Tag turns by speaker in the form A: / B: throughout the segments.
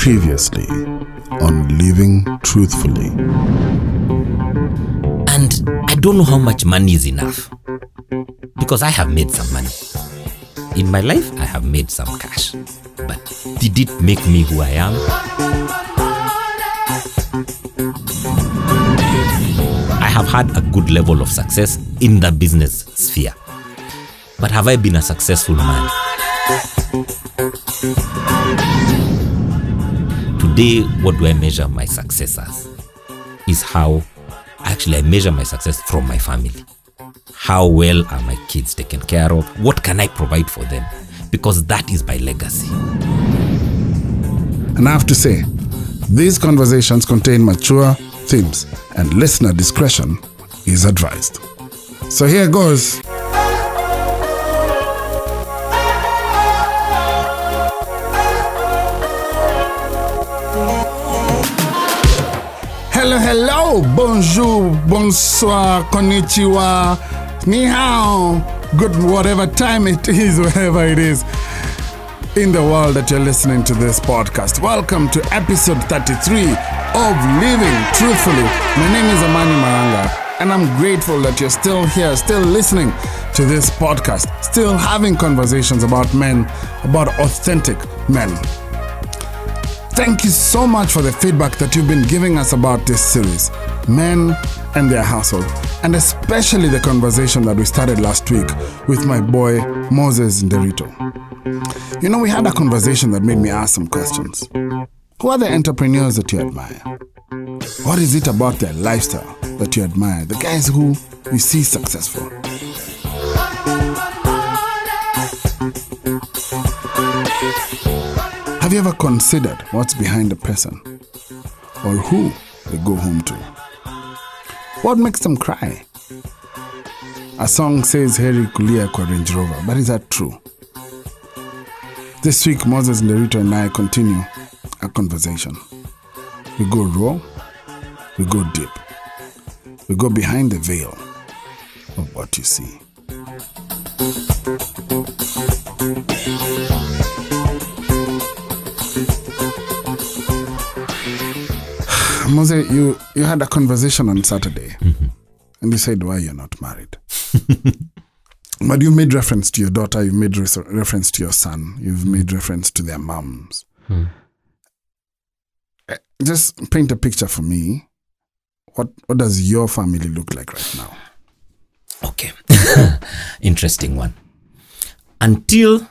A: Previously on Living Truthfully.
B: And I don't know how much money is enough. Because I have made some money. In my life, I have made some cash. But did it make me who I am? I have had a good level of success in the business sphere. But have I been a successful man? What do I measure my success as? Is how actually I measure my success from my family. How well are my kids taken care of? What can I provide for them? Because that is my legacy.
A: And I have to say, these conversations contain mature themes and listener discretion is advised. So here goes. Hello, hello, bonjour, bonsoir, konnichiwa, ni hao, good whatever time it is, wherever it is in the world that you're listening to this podcast. Welcome to episode 33 of Living Truthfully. My name is Amani Maranga, and I'm grateful that you're still here, still listening to this podcast, still having conversations about men, about authentic men. Thank you so much for the feedback that you've been giving us about this series, Men and Their Household, and especially the conversation that we started last week with my boy Moses Nderito. You know, we had a conversation that made me ask some questions. Who are the entrepreneurs that you admire? What is it about their lifestyle that you admire? The guys who you see successful. Have you ever considered what's behind a person or who they go home to? What makes them cry? A song says Harry Kulia kwa Range Rover, but is that true? This week, Moses Nderito and I continue our conversation. We go raw, we go deep, we go behind the veil of what you see. Mose, you, you had a conversation on Saturday mm-hmm. and you said why you're not married. but you made reference to your daughter, you made res- reference to your son, you've made reference to their moms. Hmm. Eh, Just paint a picture for me. What what does your family look like right now?
B: Okay. Interesting one. Until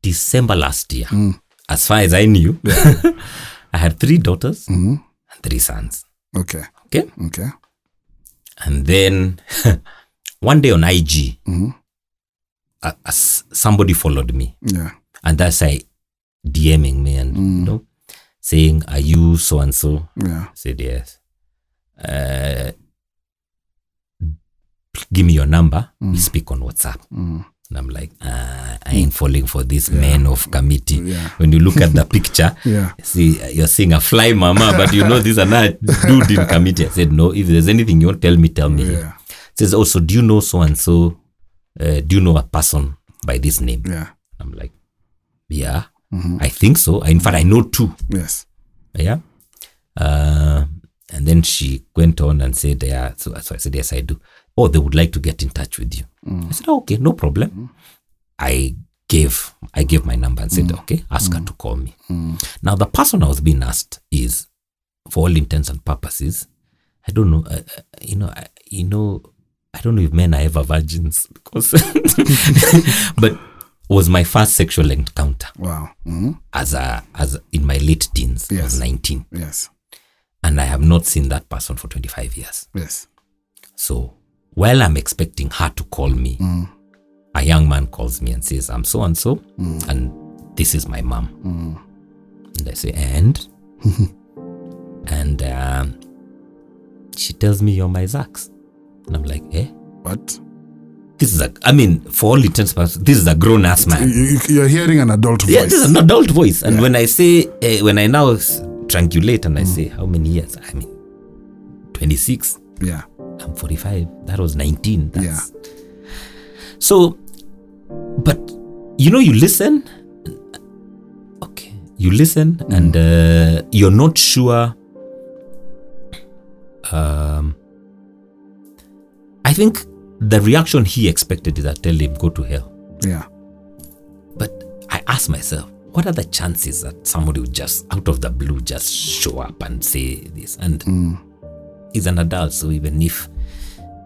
B: December last year, hmm. as far as I knew, I had three daughters and three sons.
A: Okay,
B: Okay.
A: okay.
B: And then one day on IG, a- a somebody followed me.
A: Yeah.
B: And that's like DMing me and you know, saying, Are you so and so?
A: Yeah.
B: I said, Yes. Uh, give me your number. We speak on WhatsApp. And I'm like, ah, I ain't falling for this man of committee.
A: Yeah.
B: When you look at the picture,
A: Yeah.
B: see, you're seeing a fly mama, but you know, this is another dude in committee. I said, no, if there's anything you want to tell me, tell me.
A: Yeah.
B: Says also, do you know so and so? Uh, Do you know a person by this name?
A: Yeah.
B: I'm like, yeah, I think so. In fact, I know two.
A: Yes.
B: Yeah. Uh, and then she went on and said, yeah. So, so I said, yes, I do. Oh, they would like to get in touch with you. I said, oh, okay, no problem. I gave I gave my number and said, okay, ask her to call me. Now, the person I was being asked is, for all intents and purposes, I don't know, uh, uh, you know, I, you know, I don't know if men are ever virgins because, but was my first sexual encounter
A: Wow. hmm
B: as a as in my late teens. I
A: Yes.
B: was 19
A: Yes.
B: and I have not seen that person for 25 years.
A: Yes.
B: So while I'm expecting her to call me, a young man calls me and says, I'm so and so, and this is my mom. And I say, and? and um, she tells me, You're my Zax. And I'm like, Eh?
A: What?
B: This is a, I mean, for all intents and purposes, this is a grown ass man.
A: You, you- you're hearing an adult voice.
B: Yeah, this is an adult voice. And when I say, uh, when I now triangulate and I say, how many years? I mean, 26.
A: Yeah.
B: I'm 45. That was 19. That's,
A: Yeah.
B: So, but you know, you listen. Okay. you listen and uh, you're not sure um, i think the reaction he expected is i tell him go to hell
A: Yeah.
B: but i asked myself what are the chances that somebody would just out of the blue just show up and say this and he's an adult so even if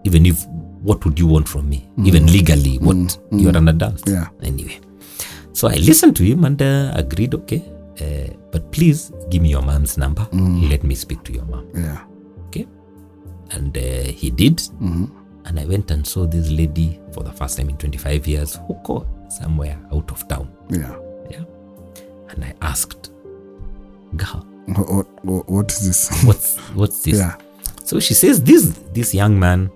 B: even if what would you want from me? Even legally what? You're an adult.
A: Yeah.
B: anyway. So i listened to him and uh, agreed okay uh, but please give me your mom's number. Let me speak to your mom.
A: Yeah.
B: okay? And uh, he did. And i went and saw this lady for the first time in 25 years who called somewhere out of town.
A: Yeah.
B: yeah? And i asked girl
A: what, what, what is this?
B: what's what's this?
A: Yeah.
B: So she says this this young man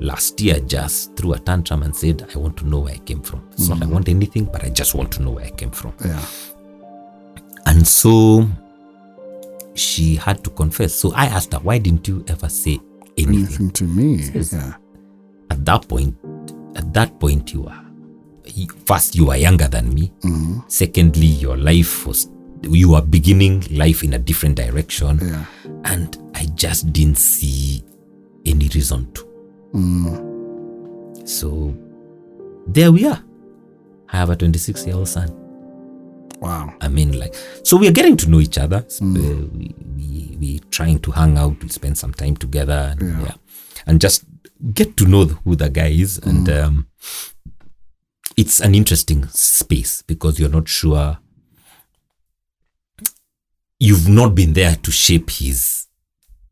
B: last year just threw a tantrum and said i want to know where i came from it's not i mm. want anything but i just want to know where i came from
A: Yeah.
B: and so she had to confess so i asked her why didn't you ever say anything
A: Anything to me.
B: Yes.
A: Yeah.
B: at that point at that point you are first you are younger than me mm-hmm. secondly your life was you are beginning life in a different direction
A: Yeah.
B: and i just didn't see any reason to so there we are i have a 26 year old son
A: Wow.
B: I mean, like, so we are getting to know each other. Uh, we, we we trying to hang out. We spend some time together, and,
A: Yeah.
B: yeah. and just get to know who the guy is. And um, it's an interesting space because you're not sure. You've not been there to shape his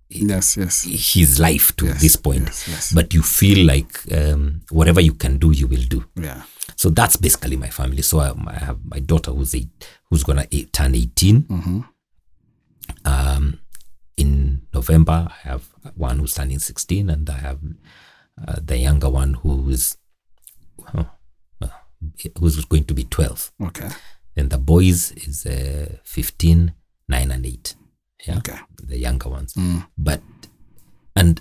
A: Yes. Yes.
B: his life to
A: Yes,
B: this point,
A: yes, yes.
B: but you feel like um, whatever you can do, you will do.
A: Yeah.
B: So that's basically my family. So I, I have my daughter who's eight, who's gonna eight, turn 18 Um, in November, I have one who's turning sixteen, and I have uh, the younger one who's uh, who's going to be twelve.
A: Okay.
B: Then the boys is uh, 15, 9 and eight. Yeah,
A: Okay.
B: the younger ones. But and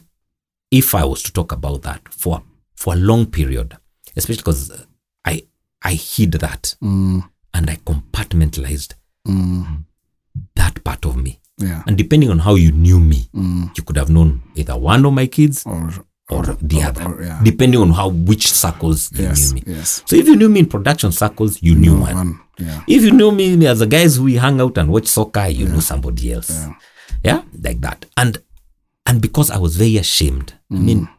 B: if I was to talk about that for for a long period, especially because I I hid that
A: Mm.
B: and I compartmentalized
A: Mm.
B: that part of me.
A: Yeah.
B: And depending on how you knew me,
A: Mm.
B: you could have known either one of my kids
A: Or.
B: Or the
A: or-
B: other,
A: or- yeah.
B: depending on how which circles you
A: Yes.
B: knew me.
A: Yes.
B: So if you knew me in production circles, you knew one.
A: One. Yeah.
B: If you knew me as the guys who we hang out and watch soccer, you knew somebody else. Yeah. like that. And and because I was very ashamed. I mm. mean,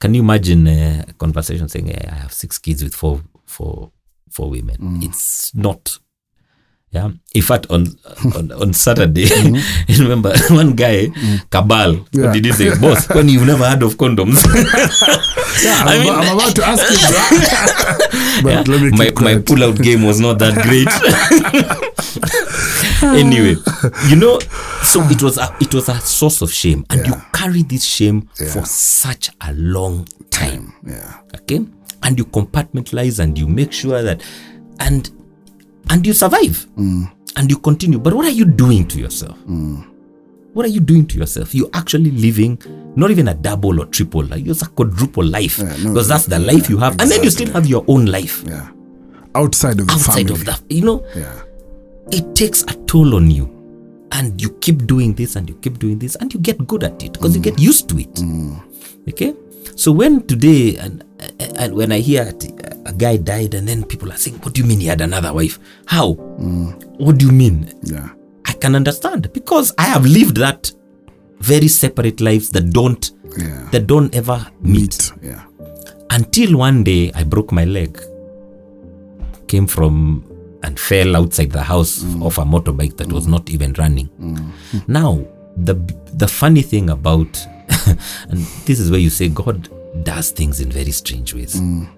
B: can you imagine a conversation saying, "I have six kids with four four four women"? Mm. It's not. Yeah. In fact, on on, on Saturday, mhm. I remember one guy, Kabal, what
A: Yeah.
B: did he say? Boss, when you've never heard of condoms.
A: Yeah. I'm,
B: I mean-
A: about, I'm about to ask you that. but let me
B: my, my pull-out game was not that great. anyway, you know, so it was a, it was a source of shame, and you carry this shame for such a long time.
A: Yeah.
B: Okay, and you compartmentalize and you make sure that, and and you survive, and you continue. But what are you doing to yourself? What are you doing to yourself? You're actually living not even a double or triple, like it's a quadruple life
A: Yeah, no,
B: because that's the life you have, and then you still have your own life
A: Yeah. Outside of the
B: outside
A: family.
B: of that. You know,
A: Yeah.
B: it takes a toll on you, and you keep doing this and you keep doing this, and you get good at it because you get used to it. Mm. Okay, so when today and and when I hear a- a guy died, and then people are saying, "What do you mean he had another wife? How? Mm. What do you mean?"
A: Yeah.
B: I can understand because I have lived that very separate lives that don't
A: Yeah.
B: that don't ever meet
A: Meat. Yeah.
B: until one day I broke my leg. Came from and fell outside the house mm. of a motorbike that was mm. not even running. Now, the the funny thing about and this is where you say God does things in very strange ways. Mm.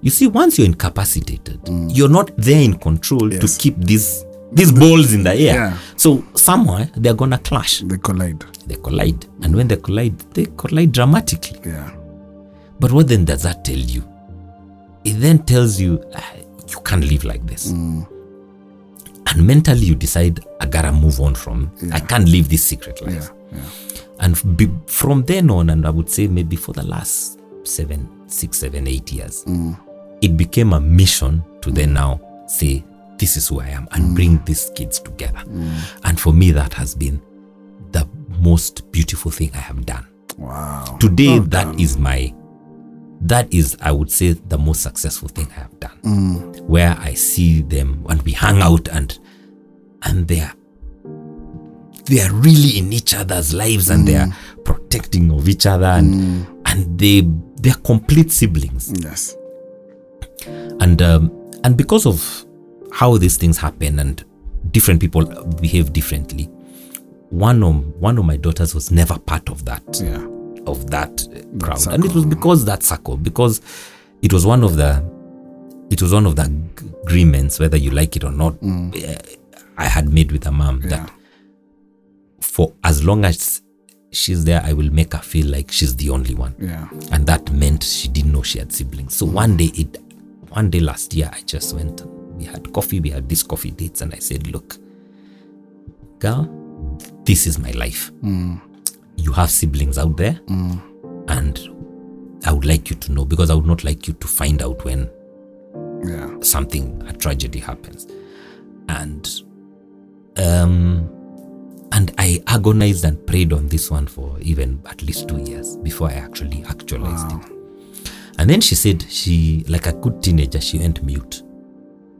B: You see, once you're incapacitated, mm. you're not there in control
A: Yes.
B: to keep these these balls in the air.
A: Yeah.
B: So somewhere they're gonna clash.
A: They collide.
B: They collide. And when they collide, they collide dramatically.
A: Yeah.
B: But what then does that tell you? It then tells you "Ah, you can't live like this. Mm. And mentally you decide, I gotta move on from, I can't live this secret life.
A: Yeah. Yeah.
B: And be, from then on, and I would say maybe for the last seven, six, seven, eight years, mm. it became a mission to then now say, this is who I am and mm. bring these kids together. Mm. And for me, that has been the most beautiful thing I have done.
A: Wow.
B: Today, that is my, that is, I would say, the most successful thing I have done. Where I see them and we hang out and, and they're, they are really in each other's lives and they are protecting of each other and, and they, they're complete siblings.
A: Yes.
B: and um, and because of how these things happen and different people behave differently one of one of my daughters was never part of that
A: Yeah.
B: of that uh, crowd. And it was because that circle because it was one of the it was one of the agreements whether you like it or not uh, i had made with a mom that for as long as she's there i will make her feel like she's the only one
A: Yeah.
B: and that meant she didn't know she had siblings. So one day it, one day last year, I just went. We had coffee. We had these coffee dates, and I said, "Look, girl, this is my life. You have siblings out there, and I would like you to know because I would not like you to find out when
A: Yeah.
B: something a tragedy happens and um and i agonized and prayed on this one for even at least two years before i actually actualized it and then she said she like a good teenager she went mute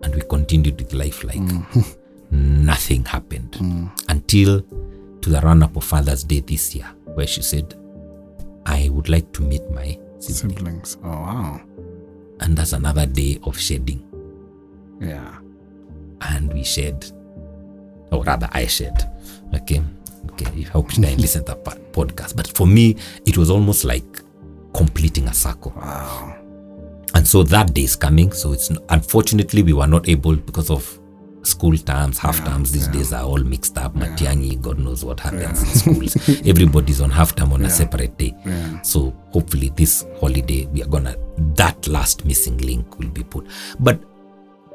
B: and we continued with life like mm. nothing happened mm. until to the run up of father's day this year where she said i would like to meet my sibling
A: Siblings. Oh wow.
B: and that's another day of shedding
A: Yeah.
B: and we shared, or rather, I shared. Okay, okay. I hope didn't listen to that podcast, but for me, it was almost like completing a circle.
A: Wow.
B: And so that day is coming. So it's unfortunately we were not able because of school terms, half terms. These days are all mixed up. Matiangi, God knows what happens in schools. Everybody's on half term on a separate day.
A: Yeah.
B: So hopefully this holiday we are gonna that last missing link will be put. But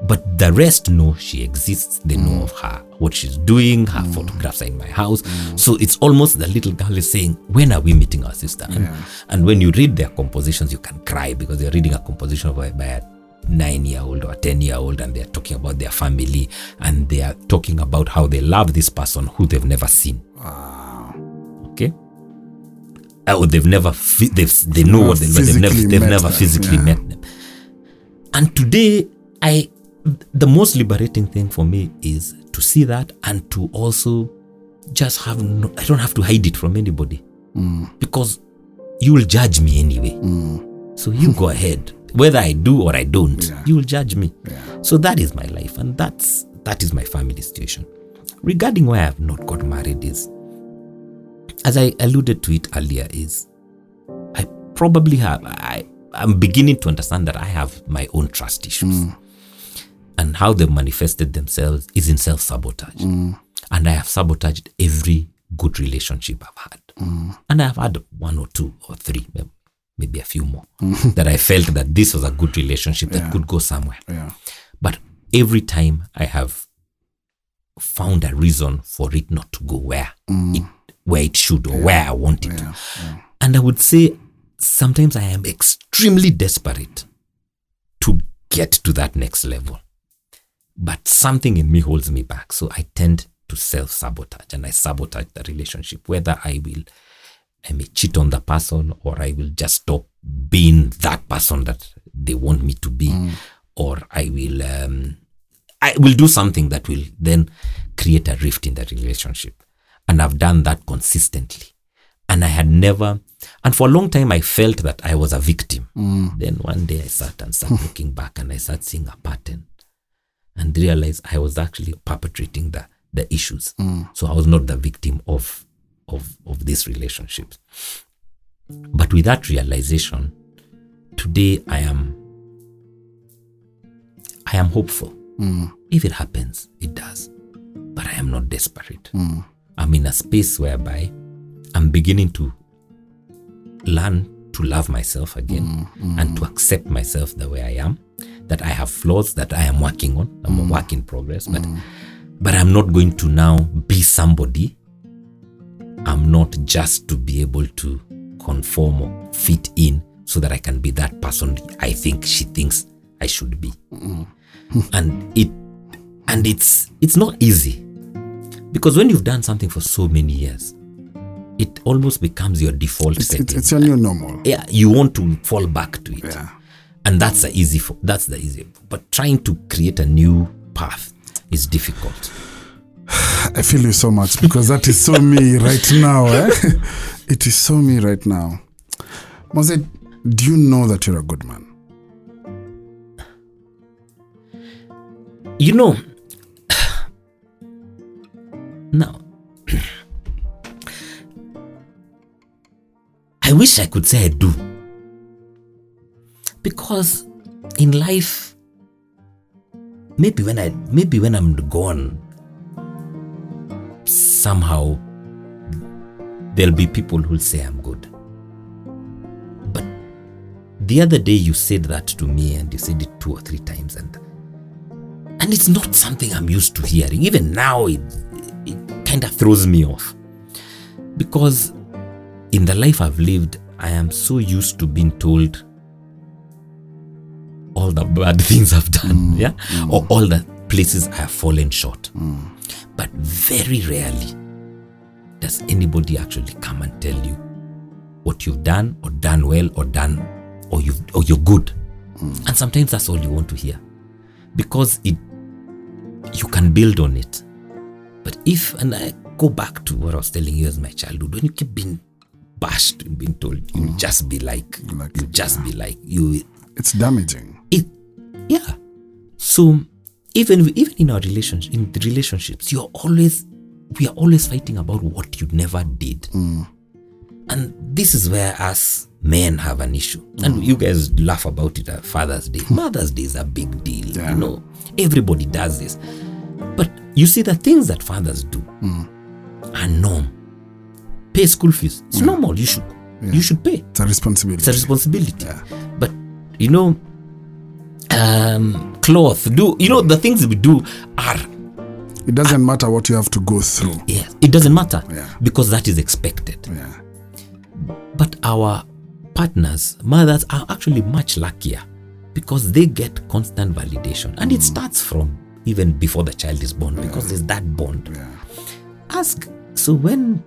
B: but the rest know she exists. They know of her, what she's doing. Her mm. photographs are in my house. So it's almost the little girl is saying, "When are we meeting our sister?" And, and when you read their compositions, you can cry because you're reading a composition by, by a nine-year-old or a ten-year-old, and they're talking about their family and they are talking about how they love this person who they've never seen. Okay. Oh, they've never fi- they've they know what they but they've never
A: physically
B: they've never physically
A: yeah.
B: met them. And today, I the most liberating thing for me is to see that and to also just have no, I don't have to hide it from anybody mm. because you will judge me anyway. Mm. So you go ahead, whether I do or I don't,
A: Yeah.
B: you will judge me.
A: Yeah.
B: So that is my life, and that's that is my family situation. Regarding why I have not got married is, as I alluded to it earlier, is I probably have I I'm beginning to understand that I have my own trust issues. Mm. And how they've manifested themselves is in self sabotage. Mm. And I have sabotaged every good relationship I've had. Mm. And I've had one or two or three, maybe a few more, mm. that I felt that this was a good relationship that
A: Yeah.
B: could go somewhere.
A: Yeah.
B: But every time I have found a reason for it not to go where it where it should or where I want it to. And I would say sometimes I am extremely desperate to get to that next level. But something in me holds me back. So I tend to self sabotage and I sabotage the relationship, whether I will I may cheat on the person or I will just stop being that person that they want me to be or I will um, I will do something that will then create a rift in the relationship. And I've done that consistently. And I had never, and for a long time, I felt that I was a victim. Then one day I sat and started looking back and I started seeing a pattern and realized I was actually perpetrating the, the issues. Mm. So I was not the victim of, of, of these relationships. But with that realization, today I am I am hopeful. Mm. If it happens, it does. But I am not desperate. Mm. I'm in a space whereby I'm beginning to learn to love myself again and to accept myself the way I am. That I have flaws that I am working on. I'm a mm. work in progress, but mm. but I'm not going to now be somebody. I'm not just to be able to conform or fit in so that I can be that person I think she thinks I should be. Mm. and it and it's it's not easy because when you've done something for so many years it almost becomes your default
A: It's,
B: setting
A: it's, it's your new normal.
B: yeah you want to fall back to it
A: Yeah.
B: And that's the easy for that's the easy but trying to create a new path is difficult
A: I feel you so much because that is so me right now. Eh? It is so me right now. Mose, do you know that you're a good man?
B: you know now i wish i could say i do because in life maybe when i maybe when i'm gone somehow there'll be people who'll say i'm good but the other day you said that to me and you said it two or three times and and it's not something I'm used to hearing. Even now, it, it kind of throws me off. Because in the life I've lived, I am so used to being told all the bad things I've done, mm, yeah, mm. or all the places I have fallen short. Mm. But very rarely does anybody actually come and tell you what you've done, or done well, or done, or you or you're good. And sometimes that's all you want to hear because it you can build on it. But if and I go back to what I was telling you as my childhood, when you keep being bashed and being told you just be like,
A: Like,
B: you just be like you
A: It's damaging.
B: Yeah. So even even in our relationship in the relationships, you're always we are always fighting about what you never did. Mm. And this is where us men have an issue. And mm. you guys laugh about it at Father's Day. Hmm. Mother's Day is a big deal.
A: Yeah.
B: You know, everybody does this. But you see, the things that fathers do mm. are norm. Pay school fees. It's normal. You should you should pay.
A: It's a responsibility.
B: It's a responsibility. But you know, um, cloth. Do you know the things we do are
A: it doesn't matter what you have to go through.
B: yes. It doesn't matter
A: Yeah.
B: because that is expected.
A: Yeah.
B: But our partners, mothers, are actually much luckier because they get constant validation, and it starts from even before the child is born because there's that bond.
A: Yeah.
B: Ask. So when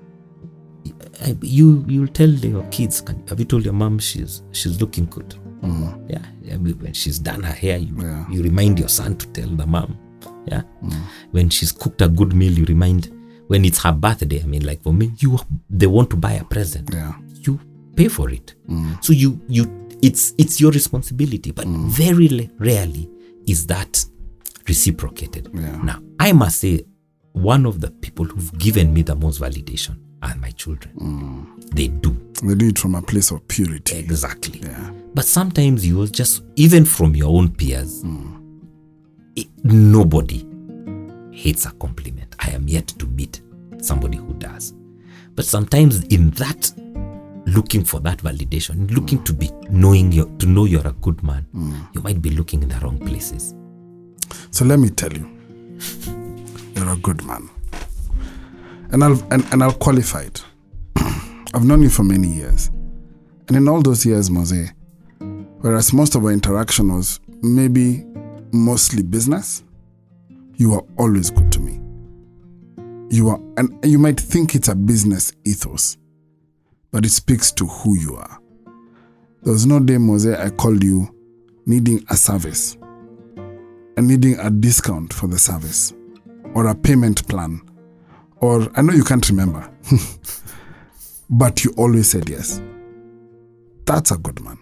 B: uh, you you'll tell your kids, can, have you told your mom she's she's looking good? Mm. Yeah, I mean, when she's done her hair, you,
A: Yeah.
B: you remind your son to tell the mom. Yeah, mm. when she's cooked a good meal, you remind. When it's her birthday, I mean, like for me, you they want to buy a present.
A: Yeah.
B: You pay for it. Mm. So you you it's it's your responsibility, but very le- rarely is that reciprocated.
A: Yeah.
B: Now, I must say, one of the people who've given me the most validation are my children. They do
A: They do it from a place of purity.
B: exactly.
A: Yeah.
B: But sometimes you will just, even from your own peers, it- nobody hates a compliment. I am yet to meet somebody who does. But sometimes in that looking for that validation, looking to be knowing you to know you're a good man, you might be looking in the wrong places.
A: So let me tell you, you're a good man. And I'll and, and I'll qualify it. I've known you for many years. And in all those years, Mose, whereas most of our interaction was maybe mostly business, you were always good to me. You are and you might think it's a business ethos, but it speaks to who you are. There was no day, Mose, I called you needing a service and needing a discount for the service or a payment plan or I know you can't remember, but you always said yes. That's a good man.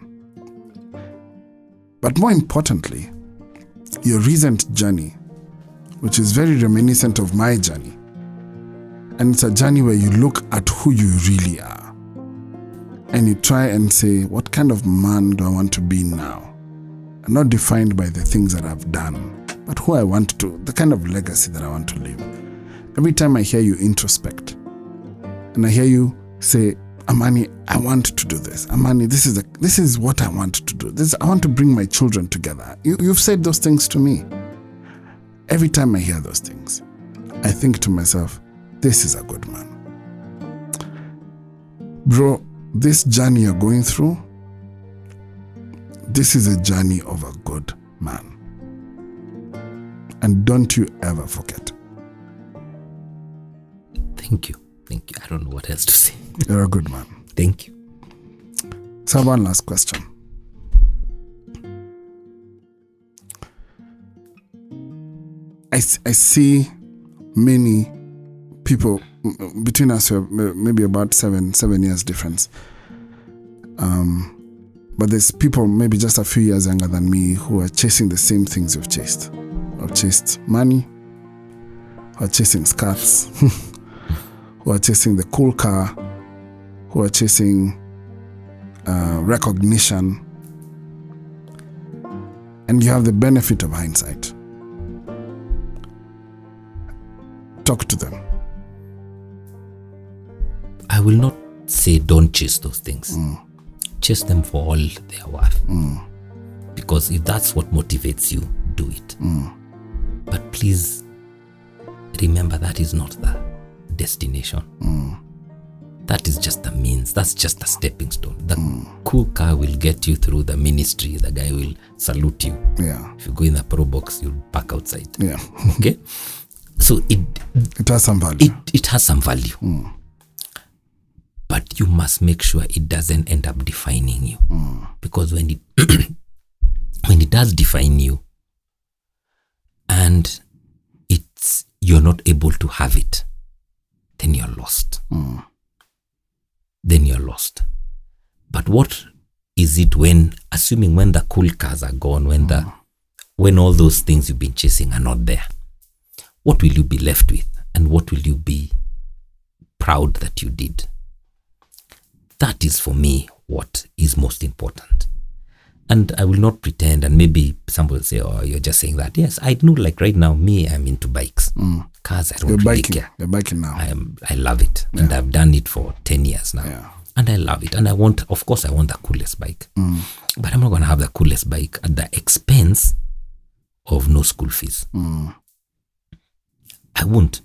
A: But more importantly, your recent journey, which is very reminiscent of my journey, and it's a journey where you look at who you really are and you try and say, what kind of man do I want to be now? and not defined by the things that I've done, but who I want to, the kind of legacy that I want to leave. Every time I hear you introspect, and I hear you say, Amani, I want to do this. Amani, this is the, this is what I want to do. This I want to bring my children together. You, you've said those things to me. Every time I hear those things, I think to myself, this is a good man. Bro, this journey you're going through, this is a journey of a good man. And don't you ever forget.
B: Thank you. Thank you. I don't know what else to say.
A: You're a good man.
B: Thank you.
A: So, one last question. I, I see many people between us, we have m- maybe about seven seven years difference. Um, but there's people maybe just a few years younger than me who are chasing the same things you've chased. I've chased money, who are chasing skirts, who are chasing the cool car, who are chasing uh, recognition, and you have the benefit of hindsight. Talk to them.
B: I will not say don't chase those things. Mm. Chase them for all they are worth. Mm. Because if that's what motivates you, do it. Mm. But please remember that is not the destination. That is just the means. That's just a stepping stone. The cool car will get you through the ministry. The guy will salute you.
A: Yeah,
B: If you go in the pro box, you'll park outside.
A: yeah.
B: Okay? So it
A: It has some value.
B: it it has some value but you must make sure it doesn't end up defining you because when it when it does define you and it's you're not able to have it then you're lost then you're lost. But what is it when assuming when the cool cars are gone when the when all those things you've been chasing are not there what will you be left with? And what will you be proud that you did? That is for me what is most important. And i will not pretend and maybe some will say oh you're just saying that. Yes i know like right now me i'm into bikes mm. Cars i don't
A: You're
B: really
A: biking.
B: care
A: You're biking now.
B: I am I love it and I've done it for 10 years now.
A: Yeah.
B: And I love it. And I want of course I want the coolest bike. Mm. But I'm not gonna have the coolest bike at the expense of no school fees. Mm. I won't.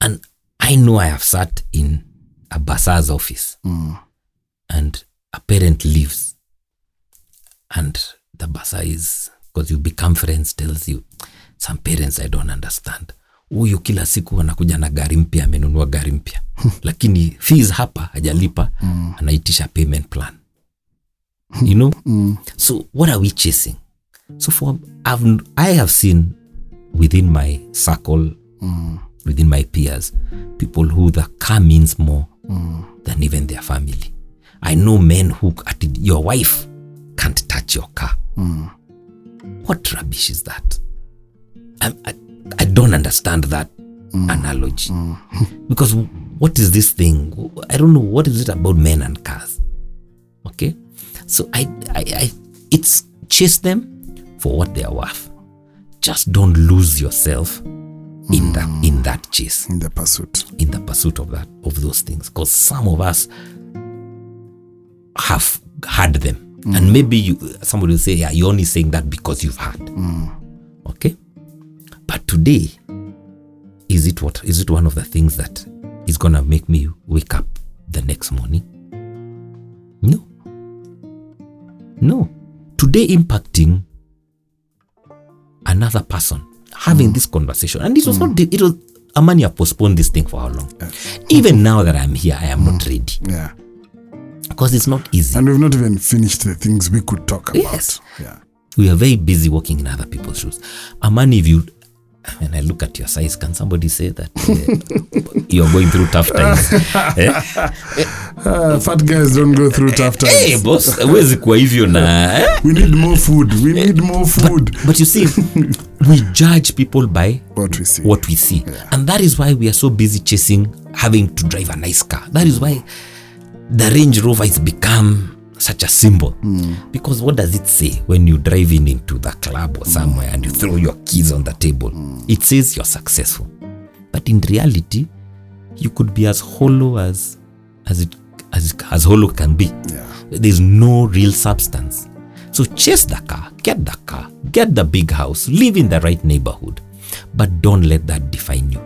B: And I know I have sat in a Bursar's office mm. and a parent leaves and the Bursar is because you become friends tells you some parents I don't understand huyu kila siku anakuja na gari mpya amenunua gari mpya. Lakini fees hapa hajalipa anaitisha payment plan. You know? So what are we chasing? So for I've, i have seen within my circle within my peers people who the car means more than even their family. I know men who at your wife can't touch your car. What rubbish is that? I, I, I don't understand that mm. analogy. Mm. Because what is this thing? I don't know what is it about men and cars? Okay? So i i, I it's chase them for what they are worth. Just don't lose yourself in that mm. in that chase.
A: In the pursuit.
B: in the pursuit of that of those things. Because some of us have had them. And maybe you somebody will say yeah you're only saying that because you've had. Okay but today is it what is it one of the things that is gonna make me wake up the next morning? No. No. Today impacting another person having mm. this conversation. And this was mm. not it was Amani have postponed this thing for how long? Even now that i'm here i am not mm. ready.
A: Yeah.
B: because it's not easy.
A: And we've not even finished the things we could talk about.
B: Yes.
A: Yeah.
B: we are very busy working in other people's shoes. Amani, if you when I look at your size, can somebody say that uh, you're going through tough times? eh?
A: Uh, fat guys don't go through tough times.
B: Hey, boss, huwezi kuwa hivyo na eh?
A: We need more food. We need more food.
B: But you see, we judge people by
A: what we see.
B: what we see. And that is why we are so busy chasing having to drive a nice car. That is why the Range Rover has become such a symbol. Because what does it say when you drive in into the club or somewhere and you throw your keys on the table? It says you're successful. But in reality, you could be as hollow as as it as, as hollow can be.
A: Yeah.
B: There's no real substance. So chase the car, get the car, get the big house, live in the right neighborhood, but don't let that define you.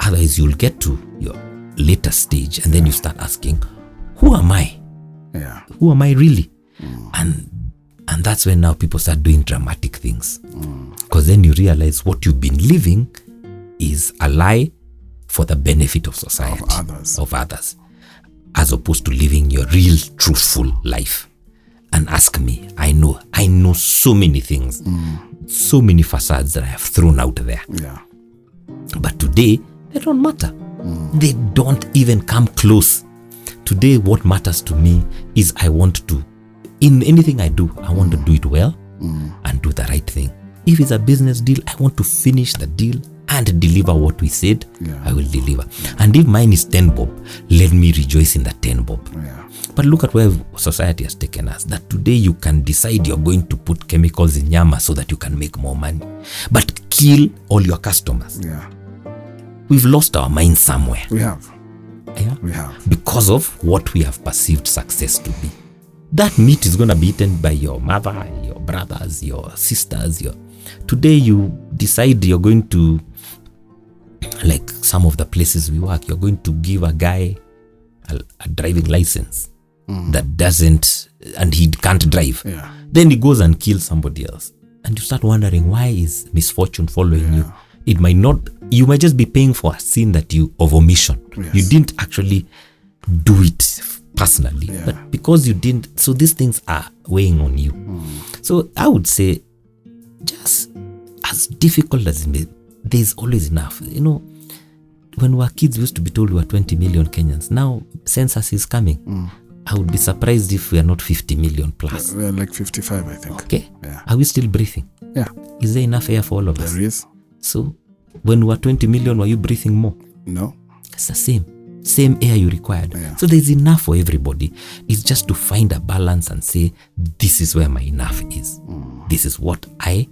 B: Otherwise, you'll get to your later stage and then you start asking, Who am I?
A: Yeah.
B: Who am I really? And And that's when now people start doing dramatic things. Because then you realize what you've been living is a lie for the benefit of society,
A: Of others.
B: of others, as opposed to living your real, truthful life. And ask me, I know, I know so many things, so many facades that I have thrown out there.
A: Yeah.
B: But today, they don't matter. They don't even come close. Today, what matters to me is I want to, in anything I do, I want to do it well mm. and do the right thing. If it's a business deal, I want to finish the deal and deliver what we said
A: Yeah.
B: I will deliver. And if mine is 10 bob, let me rejoice in the 10 bob.
A: Yeah.
B: But look at where society has taken us. That today you can decide you're going to put chemicals in Yama so that you can make more money. But kill all your customers.
A: Yeah.
B: We've lost our mind somewhere.
A: We have.
B: Yeah? Because of what we have perceived success to be. That meat is going to be eaten by your mother, your brothers, your sisters. Your Today you decide you're going to, like some of the places we work, you're going to give a guy a, a driving license mm. that doesn't, and he can't drive.
A: Yeah.
B: Then he goes and kills somebody else. And you start wondering why is misfortune following you? It might not, you might just be paying for a sin that you, of omission.
A: Yes.
B: You didn't actually do it personally,
A: Yeah.
B: but because you didn't, so these things are weighing on you. Hmm. So I would say, just as difficult as it may, there's always enough. You know, when we were kids, we used to be told we were 20 million Kenyans. Now, census is coming. Hmm. I would be surprised if we are not 50 million plus.
A: We're like 55, I think.
B: Okay.
A: Yeah.
B: Are we still breathing?
A: Yeah.
B: Is there enough air for all of us?
A: There is.
B: So, when we were 20 million, were you breathing more?
A: No.
B: It's the same. Same air you required.
A: Yeah.
B: So, there's enough for everybody. It's just to find a balance and say, this is where my enough is. Mm. This is what I,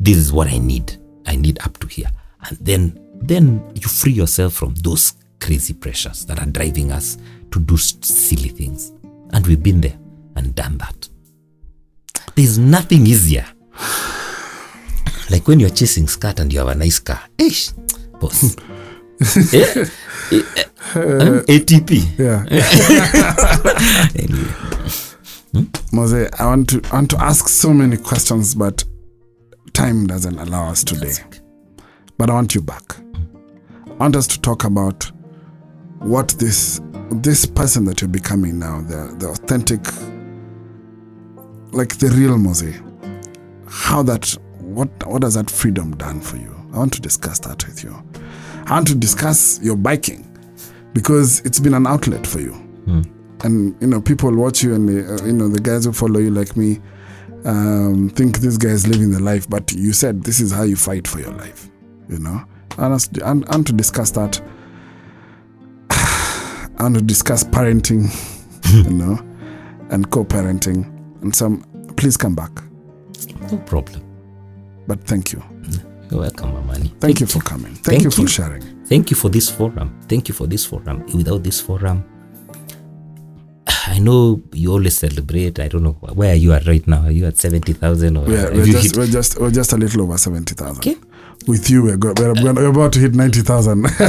B: this is what I need. I need up to here. And then, then you free yourself from those crazy pressures that are driving us to do silly things. And we've been there and done that. There's nothing easier. Like when you're chasing skirt and you have a nice car. Ish, boss. Eh? Eh, eh, um, ATP.
A: Yeah.
B: Anyway,
A: Mose, I want to I want to ask so many questions, but time doesn't allow us today. But I want you back. I want us to talk about what this this person that you're becoming now, the the authentic, like the real Mose. How that what what has that freedom done for you? I want to discuss that with you. I want to discuss your biking because it's been an outlet for you and you know people watch you and they, uh, you know the guys who follow you like me um, think this guy is living the life but you said this is how you fight for your life you know and, and to discuss that and to discuss parenting you know and co-parenting and some please come back
B: no problem.
A: But thank you
B: You're welcome, Mamani.
A: thank you for coming thank,
B: Thank
A: you for
B: you.
A: sharing
B: Thank you for this forum. Thank you for this forum. Without this forum, I know you always celebrate. I don't know where you are right now. Are you at seventy thousand or
A: we're, we're,
B: you
A: just,
B: hit-
A: we're just we're just a little over 70000
B: Okay.
A: with you we're, go, we're, we're about to hit 90000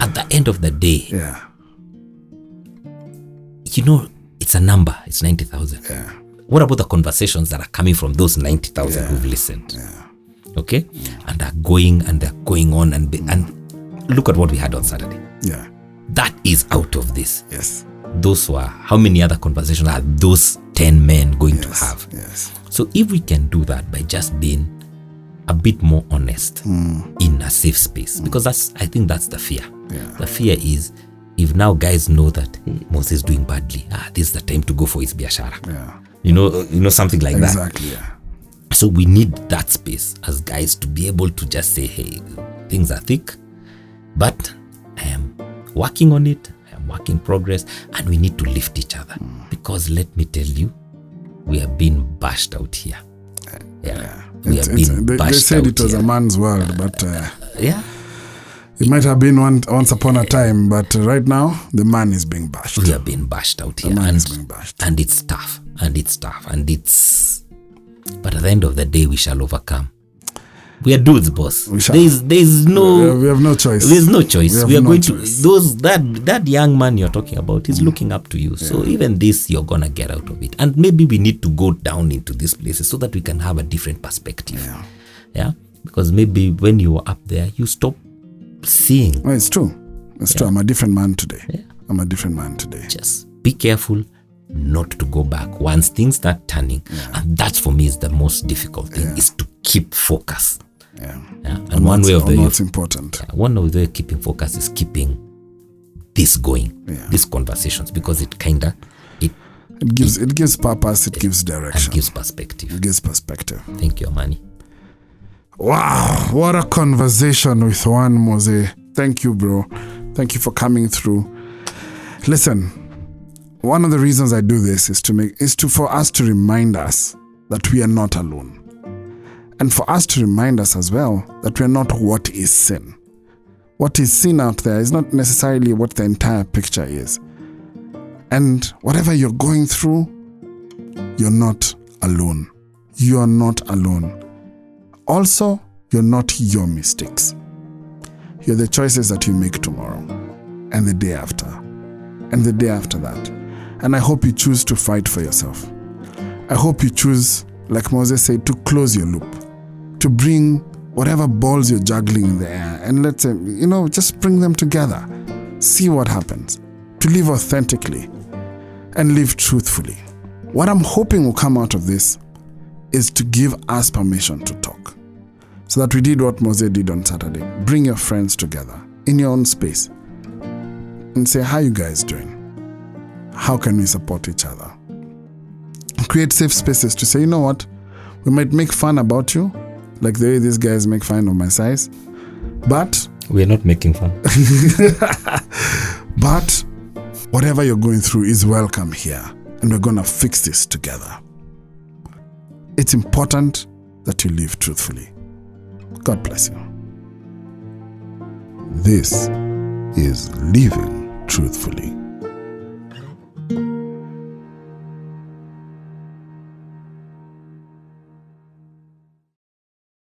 B: At the end of the day,
A: yeah
B: you know, it's a number. It's ninety thousand.
A: yeah
B: What about the conversations that are coming from those ninety thousand
A: Yeah.
B: who've listened? Okay, and are going and they're going on and be, and look at what we had on Saturday.
A: yeah
B: That is out of this.
A: yes
B: Those were how many other conversations are those ten men going to have?
A: yes
B: So if we can do that by just being a bit more honest in a safe space, because that's I think that's the fear.
A: Yeah.
B: The fear is if now guys know that hey, Moses is doing badly, ah, this is the time to go for his biashara.
A: yeah
B: You know, you know something like that.
A: exactly yeah
B: So we need that space as guys to be able to just say, hey, things are thick, but I am working on it. I am work in progress, and we need to lift each other because let me tell you, we are being bashed out here. Yeah, we
A: It's- it's-
B: being
A: they, they said
B: out
A: it was
B: here.
A: a man's world, but uh,
B: yeah,
A: it might have been one, once upon a time. But uh, right now, the man is being bashed.
B: we are being bashed out here,
A: man
B: and
A: is being bashed.
B: and it's tough, and it's tough, and it's. But at the end of the day, we shall overcome. we are dudes, boss.
A: We.
B: There's there's no
A: we have no choice.
B: there's no choice.
A: We
B: We, are
A: no
B: going
A: choice.
B: to those that that young man you're talking about is mm. looking up to you. So even this you're gonna get out of it. And maybe we need to go down into these places so that we can have a different perspective.
A: Yeah.
B: Yeah. Because maybe when you were up there, you stop seeing.
A: Well, it's true. It's true. I'm a different man today. I'm a different man today.
B: Just be careful not to go back once things start turning. And that for me is the most difficult thing is to keep focus.
A: Yeah.
B: Yeah. And one way of the
A: what's important.
B: one of the way of keeping focus is keeping this going,
A: Yeah.
B: these conversations, because it kinda it
A: It gives it gives purpose. It gives direction.
B: gives perspective.
A: It gives perspective.
B: Thank you, Amani.
A: Wow, what a conversation with Juan Mose. Thank you, bro. Thank you for coming through. Listen, one of the reasons I do this is to make is to for us to remind us that we are not alone. And for us to remind us as well that we are not what is sin. What is sin out there is not necessarily what the entire picture is. And whatever you're going through, you're not alone. You are not alone. Also, you're not your mistakes. You're the choices that you make tomorrow, and the day after, and the day after that. And I hope you choose to fight for yourself. I hope you choose, like Moses said, to close your loop, to bring whatever balls you're juggling in the air, and let's, uh, you know, just bring them together. See what happens. To live authentically and live truthfully. What I'm hoping will come out of this is to give us permission to talk. So that we did what Mose did on Saturday. Bring your friends together in your own space and say, How you guys doing? How can we support each other? Create safe spaces to say, you know what? We might make fun about you, like the way these guys make fun of my size. But
B: We are not making fun.
A: but whatever you're going through is welcome here, and we're gonna fix this together. It's important that you live truthfully. God bless you. This is Living Truthfully.